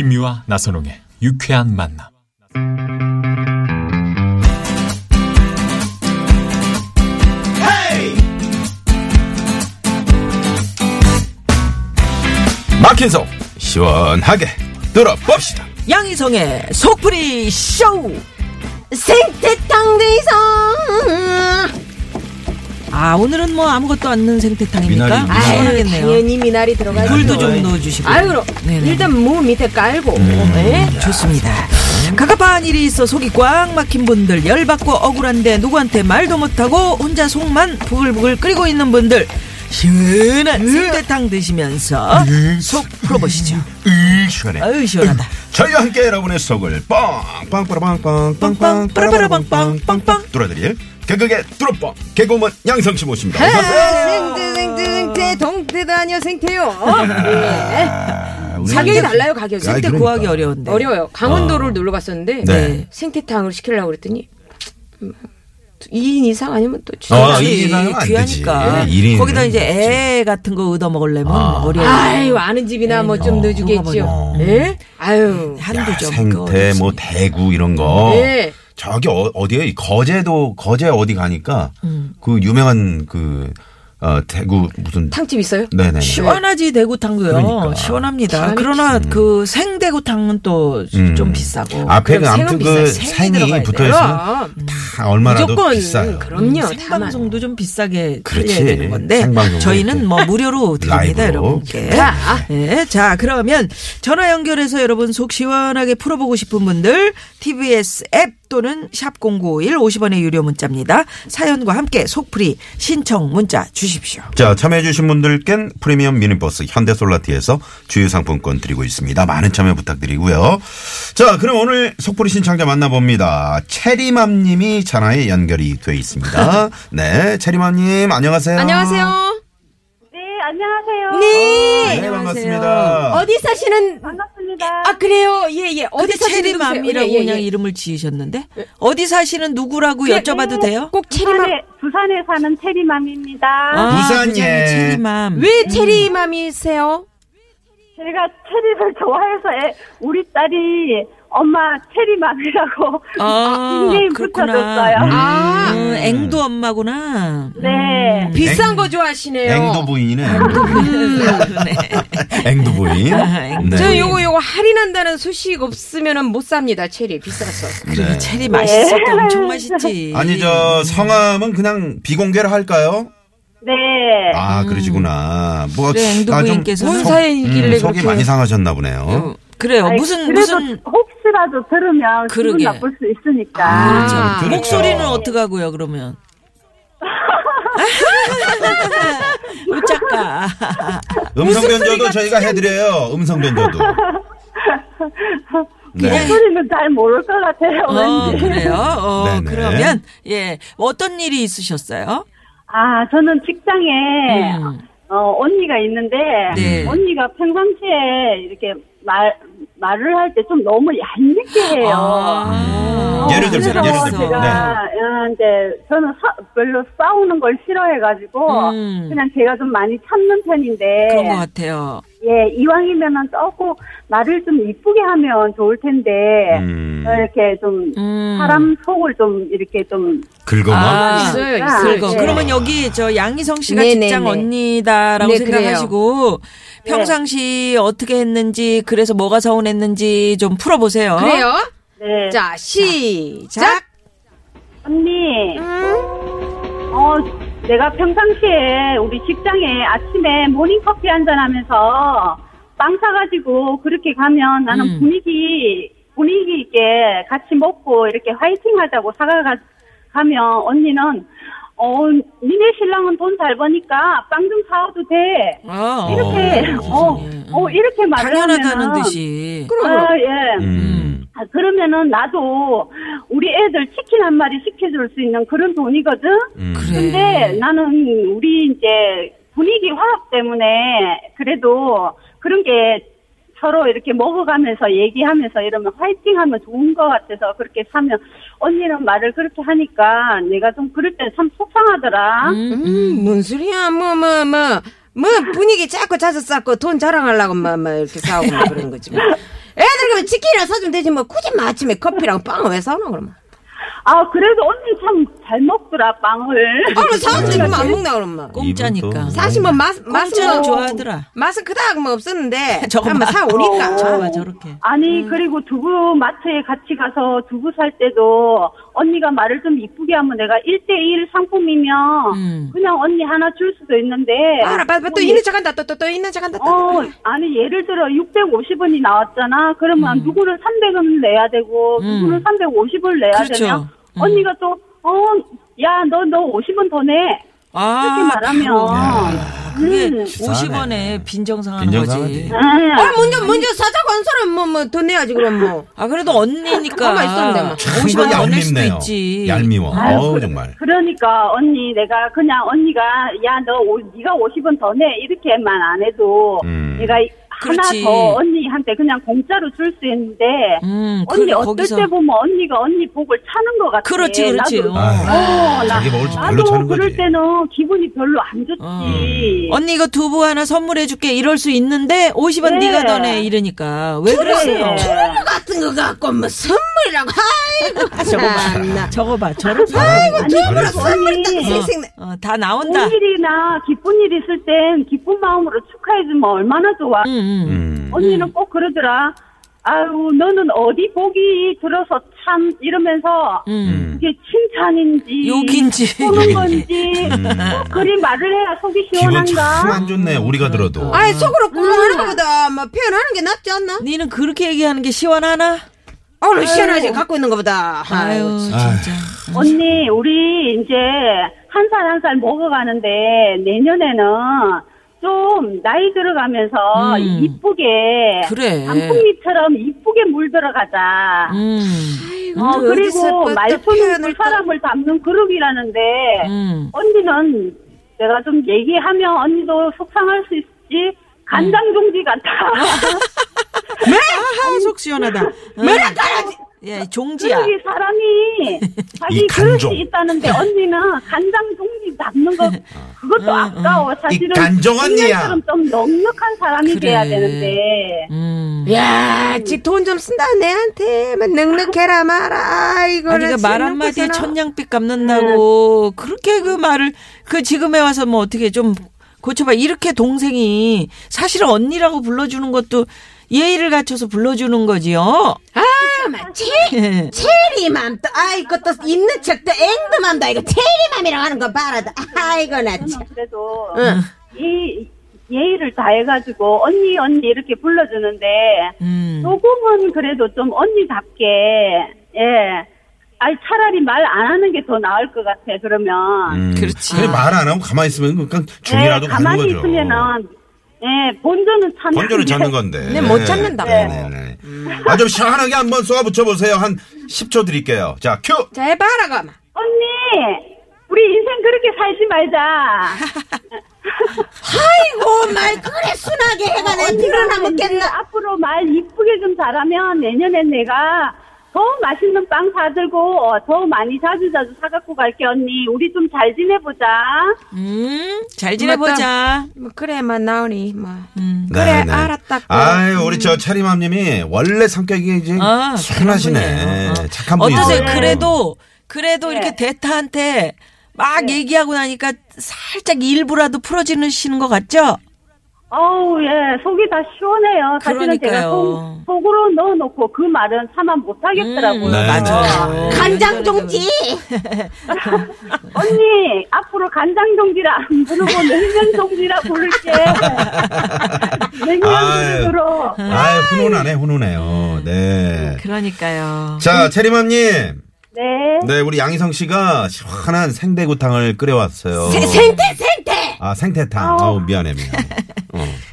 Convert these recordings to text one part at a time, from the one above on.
김미화 나선홍의 유쾌한 만남. 막힌 속 시원하게 들어봅시다. 양희성의 속풀이 쇼! 생태탕 대이상 아, 오늘은 뭐 아무것도 않는 생태탕입니까? 미나리, 미나리. 아유 시원하겠네요. 당연히 미나리 들어가죠 물도 좀 넣어주시고. 아유 그럼 네네. 일단 무 밑에 깔고 음. 네? 좋습니다. 갑갑한 일이 있어 속이 꽉 막힌 분들, 열받고 억울한데 누구한테 말도 못하고 혼자 속만 부글부글 끓이고 있는 분들, 시원한 생태탕 드시면서 속 풀어보시죠. 으, 시원해. 아유, 시원하다. 저희와 함께 여러분의 속을 뻥빵빠라빵빵 빵빵 빠라바라빵빵빵 빵빵. 뚫어드릴 개그의 뚫어뻥 개그우먼 양성씨 모십니다. 아. 생태 생태 생태 동태도 아니요 생태요 네. 아, 가격이 이제- 달라요 가격이 아, 생태 그러니까. 구하기 어려운데. 어려워요 강원도를 놀러 갔었는데 네. 생태탕을 시키려고 그랬더니 음, 2인 이상 아니면 또 어, 주저하지. 이 이상은 안 귀하니까. 되지. 일인은 거기다 이제. 애 같은 거 얻어 먹으려면 아. 어려워. 아유 아는 집이나 뭐좀 어, 넣어주겠죠. 예? 아유 한두 야, 점. 생태 뭐 대구 이런 거 네. 저기 어, 어디에 거제도 거제 어디 가니까 음. 그 유명한 그 어, 대구 무슨 탕집 있어요? 네네 시원하지 대구탕도요. 그러니까. 시원합니다. 그러나 그 생대구탕은 또좀 음. 비싸고. 앞에 그 그럼 아무튼 생은 그. 생이 붙어 있으면 다 얼마라도 무조건 비싸요. 그럼요. 다만. 생방송도 좀 비싸게 그렇지. 되는 건데 저희는 뭐 무료로 드립니다. 여러분께. 자. 네, 자 그러면 전화 연결해서 여러분 속 시원하게 풀어보고 싶은 분들 TBS 앱 또는 샵 #0951 50원의 유료 문자입니다. 사연과 함께 속풀이 신청 문자 주십시오. 자, 참여해주신 분들께는 프리미엄 미니버스 현대솔라티에서 주유상품권 드리고 있습니다. 많은 참여 부탁드리고요. 자, 그럼 오늘 속풀이 신청자 만나봅니다. 체리맘 님이 전화에 연결이 돼 있습니다. 네, 체리맘 님 안녕하세요. 안녕하세요. 네, 안녕하세요. 네. 네, 반갑습니다. 어디 사시는 반갑습니다. 아 그래요. 예 예. 어디 체리맘이라고 누구세요? 예, 예, 그냥 예. 이름을 지으셨는데 어디 사시는 누구라고 그, 여쭤봐도 돼요? 꼭 체리맘. 부산에, 부산에 사는 체리맘입니다. 아, 부산, 부산의 예. 체리맘. 왜 체리맘이세요? 제가 체리를 좋아해서 애- 우리 딸이 엄마 체리맘이라고 아, 닉네임 그렇구나. 붙여줬어요. 아 음, 앵두 엄마구나. 네. 비싼 거 좋아하시네요. 앵두 부인이네. 그러네. 앵두 부인. 아, 앵두. 저 요거 요거 할인한다는 소식 없으면은 못 삽니다. 체리 비싸서. 그래, 체리 맛있어. 또 엄청 맛있지. 아니, 저 성함은 그냥 비공개를 할까요? 네. 아, 그러시구나. 뭐, 그래, 앵두 아, 좀 부인께서는 뭔 사연이길래 음, 속이 그렇게 많이 상하셨나 보네요. 음, 그래요. 아니, 무슨 그래도 무슨 혹시라도 들으면 그러게. 기분 나쁠 수 있으니까. 아, 그렇죠. 목소리는 어떻게 하고요? 그러면 우리 작가. 음성 변조도 저희가 해드려요. 음성 변조도. 네. 목소리는 잘 모를 것 같아요. 어, 왠지. 그래요. 어, 네네. 그러면 예 어떤 일이 있으셨어요? 아, 저는 직장에 음. 어, 언니가 있는데 네. 언니가 평상시에 이렇게 말 말을 할 때 좀 너무 얄밉게 해요. 아, 예를 들면, 그래서 예를 들면, 제가 네. 어, 이제 저는 사- 별로 싸우는 걸 싫어해가지고 음. 그냥 제가 좀 많이 참는 편인데 그런 것 같아요. 예 이왕이면은 조금 말을 좀 이쁘게 하면 좋을 텐데 음. 어, 이렇게 좀 음. 사람 속을 좀 이렇게 좀 긁어만. 아, 있어요, 아, 있어요. 그거 네. 그러면 여기 저 양희성 씨가 네네네. 직장 언니다라고 네, 생각하시고 평상시 어떻게 했는지 그래서 뭐가 서운했는지 좀 풀어보세요. 그래요? 네. 자 시작. 언니 어 내가 평상시에 우리 직장에 아침에 모닝커피 한잔 하면서 빵 사가지고 그렇게 가면 나는 음. 분위기 분위기 있게 같이 먹고 이렇게 화이팅 하자고 사가 가면 언니는 어, 니네 신랑은 돈 잘 버니까 빵 좀 사와도 돼. 아, 이렇게, 어, 어, 이렇게 말을 당연하다는 하면은. 듯이. 아, 예. 음. 아, 그러면은 나도 우리 애들 치킨 한 마리 시켜줄 수 있는 그런 돈이거든? 음. 그래. 근데 나는 우리 이제 분위기 화합 때문에 그래도 그런 게 서로 이렇게 먹어가면서 얘기하면서 이러면 화이팅 하면 좋은 것 같아서 그렇게 사면 언니는 말을 그렇게 하니까 내가 좀 그럴 때 참 속상하더라. 음, 뭔 소리야, 뭐, 뭐, 뭐. 뭐, 분위기 자꾸 자주 쌓고 돈 자랑하려고 뭐, 뭐, 이렇게 사오고 뭐 그런 거지. 뭐. 애들 그러면 치킨이나 사주면 되지, 뭐, 굳이 뭐 아침에 커피랑 빵을 왜 사오나, 그러면. 아, 그래도 언니 참 잘 먹더라, 빵을. 아, 뭐 사오지, 그러면 안 먹나, 그러면. 공짜니까. 사실 뭐, 맛, 맛은 뭐, 좋아하더라. 맛은 그닥 뭐 없었는데. 저거 한번 봐. 사오니까. 저거 봐, 저렇게. 아니, 그리고 두부 마트에 같이 가서 두부 살 때도 언니가 말을 좀 이쁘게 하면 내가 1대1 상품이면 음. 그냥 언니 하나 줄 수도 있는데. 알아, 빨리, 빨리 또뭐 있는 척 한다, 또, 또, 또 있는 척 한다, 또. 어, 아니, 예를 들어 650원이 나왔잖아. 그러면 음. 누구는 300원 내야 되고, 누구는 350을 내야 그렇죠. 되면, 음. 언니가 또, 어, 야, 너, 너 50원 더 내. 아, 이렇게 말하면. 그게 음. 50원에 빈정상하는 빈정상하지. 거지. 아, 아, 먼저, 먼저 사자고 한 사람 뭐, 뭐, 돈 내야지, 그럼 뭐. 아, 그래도 언니니까. 있었는데 뭐. 50원 더낼 수도 얄밉네요. 있지. 얄미워. 아유, 어우, 그- 정말. 그러니까 언니 내가 그냥 언니가 야 너 네가 50원 더 내 이렇게만 안 해도 음. 내가 그렇지. 더 언니한테 그냥 공짜로 줄 수 있는데 음, 언니 그, 어떨 거기서. 때 보면 언니가 언니 복을 차는 것 같아. 그렇지, 그렇지. 나도, 어. 아유, 어, 나- 자기 먹을 줄 별로 나도 차는 그럴. 때는 기분이 별로 안 좋지. 어. 언니 이거 두부 하나 선물해줄게 이럴 수 있는데 50원 네. 네가 더내 이러니까 왜 그랬어요? 그래. 같은 거 갖고 뭐 선물이라고 아이고 저거 봐. 저거 봐, 저런 아이고, 아니 잘했어. 언니 생생 어, 다 나온다. 좋은 일이나 기쁜 일 있을 땐 기쁜 마음으로 축하해주면 얼마나 좋아. 응, 응. 음. 언니는 꼭 그러더라. 아유, 너는 어디 복이 들어서 참 이러면서 응. 그게 칭찬인지 욕인지. 보는 건지 꼭 그리 말을 해야 속이 기분 참 시원한가. 안 좋네, 우리가 들어도. 아이 속으로 꽁 하는 것보다 뭐 표현하는 게 낫지 않나? 니는 그렇게 얘기하는 게 시원하나? 오늘 시원하지 갖고 있는 것보다 아유, 아유 진짜. 언니, 우리 이제 한 살 한 살 먹어가는데 내년에는 좀 나이 들어가면서 음. 이쁘게 그래. 단풍잎처럼 이쁘게 물들어가자. 음, 어, 그리고 그 사람을 담는 그룹이라는데 음. 언니는 내가 좀 얘기하면 언니도 속상할 수 있지 간장 종지 같아. 아하, 속 시원하다. 뭐라 까라지? 예, 종지야. 그러기 사람이 자기. 그릇이 있다는데 언니는 간장 종지 담는 거 그것도 아까워. 사실은 간종 언니야. 좀 넉넉한 사람이 그래. 돼야 되는데 음. 야, 지돈 좀 쓴다 내한테 뭐 넉넉해라 마라 이거 아니, 그말 한마디에 천냥빛 갚는다고, 그렇게 그 말을, 그 지금에 와서 뭐 어떻게 좀 고쳐봐. 이렇게 동생이 사실은 언니라고 불러주는 것도 예의를 갖춰서 불러주는 거지요. 아 마체 체리맘 또 아이고 또 있는 척또 앵두맘다 이거 체리맘이라고 하는 거 봐라 또. 아이고 나 참. 그래도 응. 이 예의를 다해가지고 언니 언니 이렇게 불러주는데 음. 조금은 그래도 좀 언니답게 예. 아니 차라리 말 안 하는 게 더 나을 것 같아 그러면 음. 그렇지. 그래, 말 안 하고 가만히 있으면 그냥 중이라도 예, 가만히 거죠. 있으면은 예 본전은 찾는 본전을 찾는 건데. 근데 못 찾는다고. 네네네. 아, 좀 시원하게 한번 쏘아 붙여보세요. 한 10초 드릴게요. 자, 큐! 자 해봐라 가마. 언니 우리 인생 그렇게 살지 말자 아이고 말 그래 순하게 해가 내 피로나 이제 먹겠나. 앞으로 말 이쁘게 좀 잘하면 내년엔 내가 더 맛있는 빵 사들고 어, 더 많이 자주 자주 사갖고 갈게 언니 우리 좀 잘 지내보자 음, 잘 지내보자. 뭐 그래만 나오니 뭐. 음. 그래, 알았다. 아유, 우리 저 체리맘님이 원래 성격이 이제 아, 순하시네. 어. 착한 어떠세요? 분이세요. 그래도, 그래도 네. 이렇게 대타한테 막 얘기하고 나니까 살짝 일부라도 풀어지시는 것 같죠? 어우 예 속이 다 시원해요 사실은 제가 그러니까요. 속, 속으로 넣어놓고 그 말은 참아 못하겠더라고요 음, 네, 맞아요. 간장 종지. 언니 앞으로 간장 종지라 안 부르고 냉면 종지라 부를게 냉면 종지로 아유, 훈훈하네, 훈훈해요. 네. 그러니까요. 자, 체리맘님. 네. 네, 우리 양희성 씨가 시원한 생대구탕을 끓여왔어요. 세- 생태 생태. 아, 생태탕. 아우, 미안해, 미안해. 어.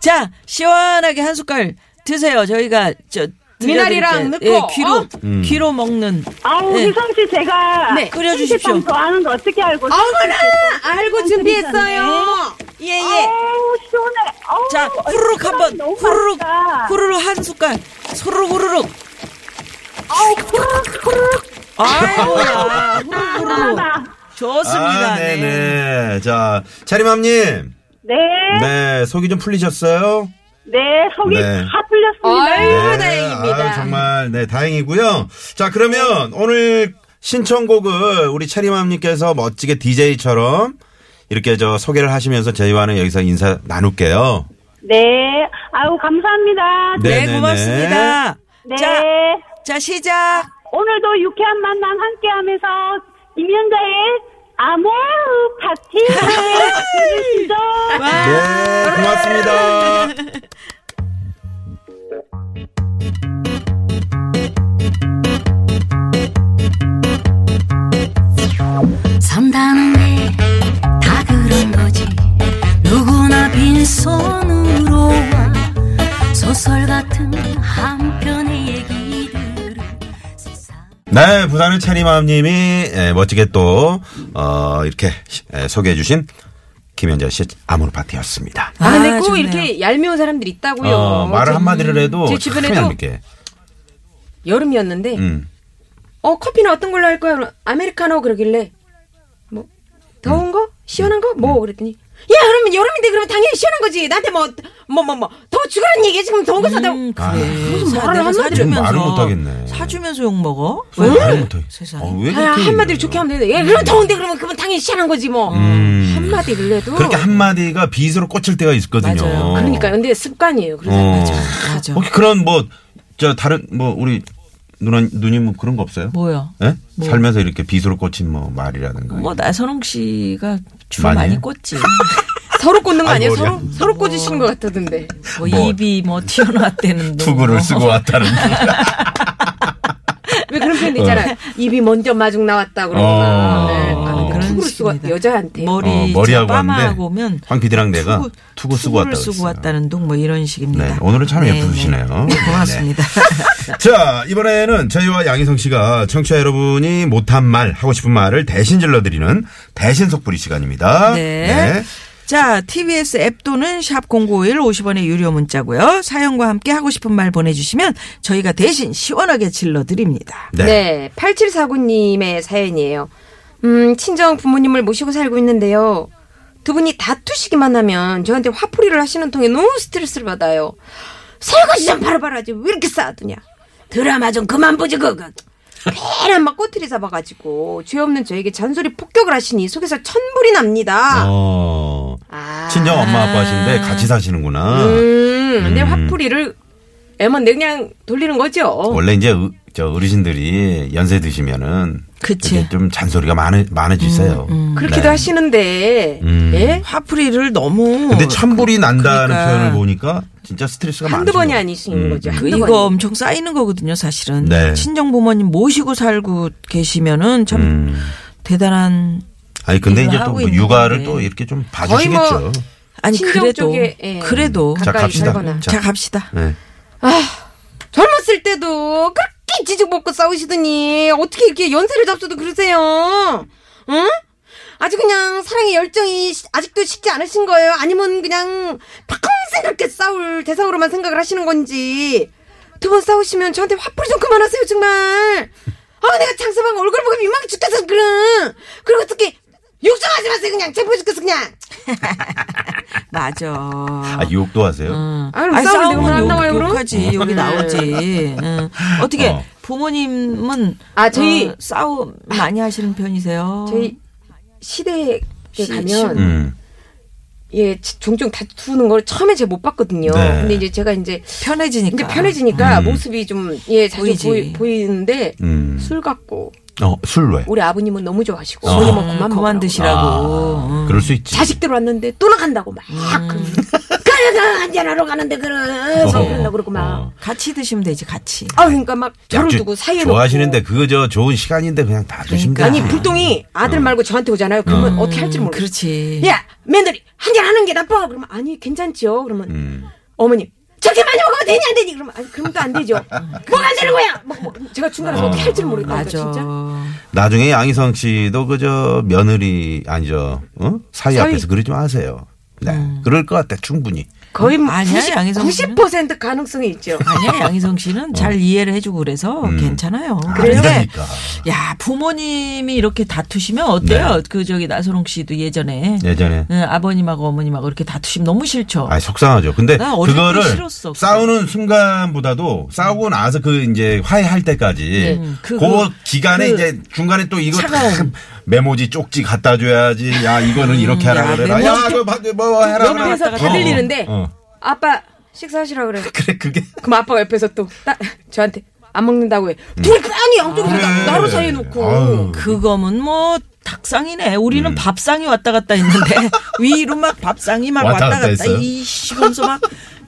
자, 시원하게 한 숟갈 드세요. 저희가 저 미나리랑. 넣고, 예, 귀로 어? 음. 귀로 먹는 아우, 네. 희성 씨 제가 네, 끓여주십시오. 좋아하는 거 어떻게 알고 어머나 알고 준비했어요. 예예. 아우, 시원해. 아우, 자, 후루룩 한번 후루룩 맛있다. 후루룩 한 숟갈. 후루룩 후루룩. 아우, 후루룩, 후루룩. 아이고야. 후루룩 후루룩. 좋습니다. 아, 네. 네 네. 자, 차림함님. 네. 네, 속이 좀 풀리셨어요? 네, 속이 네. 다 풀렸습니다. 아유 네, 다행입니다. 아유, 정말, 네, 다행이고요. 자, 그러면 오늘 신청곡을 우리 차림함님께서 멋지게 DJ처럼 이렇게 저 소개를 하시면서 저희와는 여기서 인사 나눌게요. 네. 아유, 감사합니다. 네. 네, 고맙습니다. 네. 자, 자, 시작. 오늘도 유쾌한 만남 함께 하면서 김현자의 아모 파티 들으시죠. 네, 고맙습니다. 산다는 게 다 그런 거지 누구나 빈손으로 와 소설 같은 한 편의 얘기들을 세상 네, 부산의 차림함님이 예, 멋지게 또, 어, 이렇게 예, 소개해 주신 김현자 씨 아모르 파티였습니다. 아 근데 아, 꼭 좋네요. 이렇게 얄미운 사람들이 있다고요. 어, 말을 제- 한마디를 해도 제참 주변에도. 여름이었는데 음. 어 커피는 어떤 걸로 할 거야? 아메리카노 그러길래 뭐 더운 거 시원한 거 뭐 그랬더니 야 그러면 여름인데 그러면 당연히 시원한 거지 나한테 뭐 뭐 뭐 뭐더 주라는 얘기야 지금 더운 거 사다 음, 그래. 아, 무슨 사, 말을 한마디로 말을 못하겠네. 사주면서 욕 먹어? 왜 말을 못해? 세상에. 어, 왜 아, 얘기해요? 좋게 하면 되는데 예, 그럼 더운데 그러면 그건 당연히 시원한 거지 뭐 음. 한마디를 해도 그렇게 한마디가 빗으로 꽂힐 때가 있거든요. 맞아요. 그러니까 근데 습관이에요 그래서 어. 맞아. 혹시 그런 뭐, 저 다른, 뭐, 우리 누나, 누님 뭐 그런 거 없어요? 뭐요? 예? 뭐. 살면서 이렇게 빗으로 꽂힌 뭐 말이라든가. 뭐 나선홍 씨가 주로 많이 많이? 꽂지. 서로 꽂는 거 아니에요 서로. 서로 꽂으시는 것 같던데 뭐, 뭐. 입이 뭐 튀어나왔다는 둥. 투구를 뭐. 쓰고 왔다는. 왜 그런 표현도 있잖아 요 입이 먼저 마중 나왔다 그러거나 어. 네. 투구를 쓰고. 여자한테 머리 어, 머리하고 빠마하고 왔는데 오면 황 PD랑 내가 투구, 투구 쓰고 왔다고 쓰고. 왔다는 둥 뭐 이런 식입니다. 네, 오늘은 참 예쁘시네요. 네, 고맙습니다. 자, 이번에는 저희와 양희성 씨가 청취자 여러분이 못한 말, 하고 싶은 말을 대신 질러드리는 대신 속풀이 시간입니다. 네. 자, TBS 앱 또는 샵 0951 50원의 유료 문자고요. 사연과 함께 하고 싶은 말 보내주시면 저희가 대신 시원하게 질러드립니다. 네. 네. 8749님의 사연이에요. 음, 친정 부모님을 모시고 살고 있는데요. 두 분이 다투시기만 하면 저한테 화풀이를 하시는 통에 너무 스트레스를 받아요. 설거지 좀 바로바로 하지. 왜 이렇게 싸두냐. 드라마 좀 그만 보지, 그거. 괜한 막 꼬투리 잡아가지고 죄 없는 저에게 잔소리 폭격을 하시니 속에서 천불이 납니다. 어, 아. 친정 엄마 아빠신데 같이 사시는구나. 음, 근데 음. 화풀이를 애만 내 그냥 돌리는 거죠. 원래 이제 의- 저 어르신들이 연세 드시면은 그치. 좀 잔소리가 많아, 많아지세요. 그렇기도 네. 하시는데, 음. 예? 화풀이를 너무. 근데 천불이 난다는 그러니까. 표현을 보니까 진짜 스트레스가 많으신 한두 번이. 아니신 음. 거죠. 그 한두 이거 번이. 엄청 쌓이는 거거든요, 사실은. 네. 친정 부모님 모시고 살고 계시면은 참 음. 대단한. 아니 근데 이제 또 하고 뭐 있는 육아를. 또 이렇게 좀뭐 봐주시겠죠. 아니 친정 그래도 쪽에, 예. 그래도 자 가까이 갑시다. 살거나. 자, 자 갑시다. 네. 젊었을 때도 그렇게 지죽먹고 싸우시더니 어떻게 이렇게 연세를 잡숴도 그러세요? 응? 아주 그냥 사랑의 열정이 시- 아직도 식지 않으신 거예요? 아니면 그냥 평생 그렇게 싸울 대상으로만 생각을 하시는 건지 두 번 싸우시면 저한테 화풀이 좀 그만하세요 정말 아 내가 장사방 얼굴 보고 민망해 죽겠어 그럼 그리고 어떻게 욕정하지 마세요 그냥 제보 죽겠어 그냥 맞아. 아 유혹도 하세요. 응. 아, 그럼 아니, 싸우면 내가 안 욕, 나와요, 그럼? 욕하지. 여기 나오지. 응. 어떻게 어. 부모님은 아, 저희- 어, 싸움 많이 하시는 편이세요? 저희 시댁에 시- 가면 음. 예, 지- 종종 다투는 걸 처음에 제가 못 봤거든요. 네. 근데 이제 제가 이제 편해지니까. 이제 편해지니까 음. 모습이 좀 예, 자주 보이지. 보이, 보이는데 음. 술 갖고 어, 술 왜? 우리 아버님은 너무 좋아하시고 어. 어머님은 음, 그만 그만 먹으라고. 드시라고. 아, 응. 그럴 수 있지. 자식들 왔는데 또 나간다고 막 음. 그러니까 나 한잔하러 가는데 그래서 어, 그런다 그러고 막. 어. 같이 드시면 되지 같이. 아 그러니까 막 저를 두고 사이에 좋아하시는데 그거 저 좋은 시간인데 그냥 다 드시면 그러니까. 되지. 아니 불똥이 아들 말고 저한테 오잖아요. 그러면 어. 떻게 할지 모르겠어. 그렇지. 야 며느리 한잔 하는 게 나빠. 그러면 아니 괜찮지요. 그러면 음. 어머님 저렇게 많이 먹으면 되니 안 되니? 그러면 아니 그럼 또 안 되죠. 뭐가 안 되는 거야? 뭐, 뭐, 제가 중간에서 어. 떻게 할지 모르겠다. 맞아. 진짜. 나중에 양희성 씨도 그저 며느리 아니죠 어? 사위, 사위. 앞에서 그러지 마세요. 네, 음. 그럴 것 같아 충분히. 거의 뭐 아니야, 90, 양희성 씨는? 90% 가능성이 있죠. 아니야 양희성 씨는 잘 이해를 해주고 그래서 괜찮아요. 아, 그런데 그러니까. 야 부모님이 이렇게 다투시면 어때요? 그 저기 나선홍 씨도 예전에 예전에. 응, 아버님하고 어머님하고 이렇게 다투시면 너무 싫죠. 아 속상하죠. 근데 그거를 싫었어. 싸우는 순간보다도 싸우고 나서 그 이제 화해할 때까지 음, 그, 기간에 그 이제 중간에 또 이거 차가운. 다 메모지 쪽지 갖다 줘야지. 야 이거는 이렇게 하라 야, 그래라. 메모지 야 그거 받- 뭐 해라. 옆에서. 다 어, 들리는데 어, 어. 아빠 식사하시라 그래. 그래 그게 그럼 아빠가 옆에서 또 따, 저한테 안 먹는다고 해. 둘이 양쪽에서 그래. 나- 나로 사이에 놓고. 그거면 뭐 닭상이네. 음. 우리는 밥상이 왔다 갔다 했는데 위로 막 밥상이 막 왔다 왔다, 갔다 갔다 했어요? 이시면서 막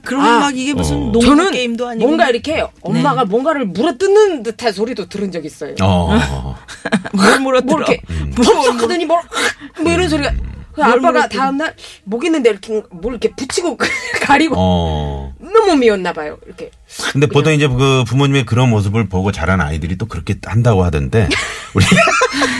그러면 아, 막 이게 무슨 어. 농구 저는 게임도 아니고 뭔가 이렇게 엄마가 뭔가를 물어뜯는 듯한 소리도 들은 적 있어요. 어. 뭘 물어들어. 뭐 이렇게 덥석 하더니 뭘, 뭐 이런 소리가. 그뭘 아빠가 물어뜯어. 다음날 목 있는데 이렇게 뭘 이렇게 붙이고 가리고 어. 너무 미웠나 봐요. 이렇게. 근데 보통 이제 그 부모님의 그런 모습을 보고 자란 아이들이 또 그렇게 한다고 하던데 우리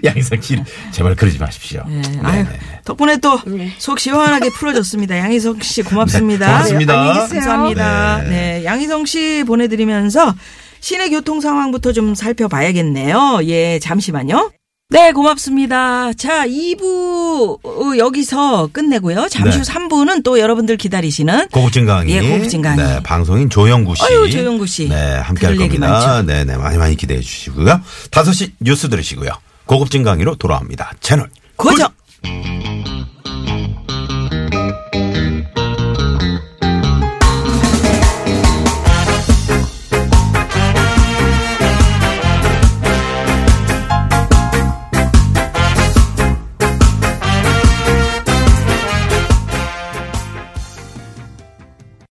양희성 씨 제발 그러지 마십시오. 네, 네, 아유, 네. 덕분에 또 네. 속 시원하게 풀어졌습니다. 양희성 씨 고맙습니다. 네, 고맙습니다. 안녕히 계세요. 감사합니다. 네. 네. 양희성 씨 보내드리면서 시내 교통 상황부터 좀 살펴봐야겠네요. 예, 잠시만요. 네, 고맙습니다. 자, 2부 어, 여기서 끝내고요. 잠시 후 네. 3부는 또 여러분들 기다리시는 고급진 강의. 예, 고급진 강의. 네, 방송인 조영구 씨. 아유, 조영구 씨. 네, 함께 할 겁니다. 네, 네, 많이 많이 기대해 주시고요. 5시 뉴스 들으시고요. 고급진 강의로 돌아옵니다. 채널 고정! 고정!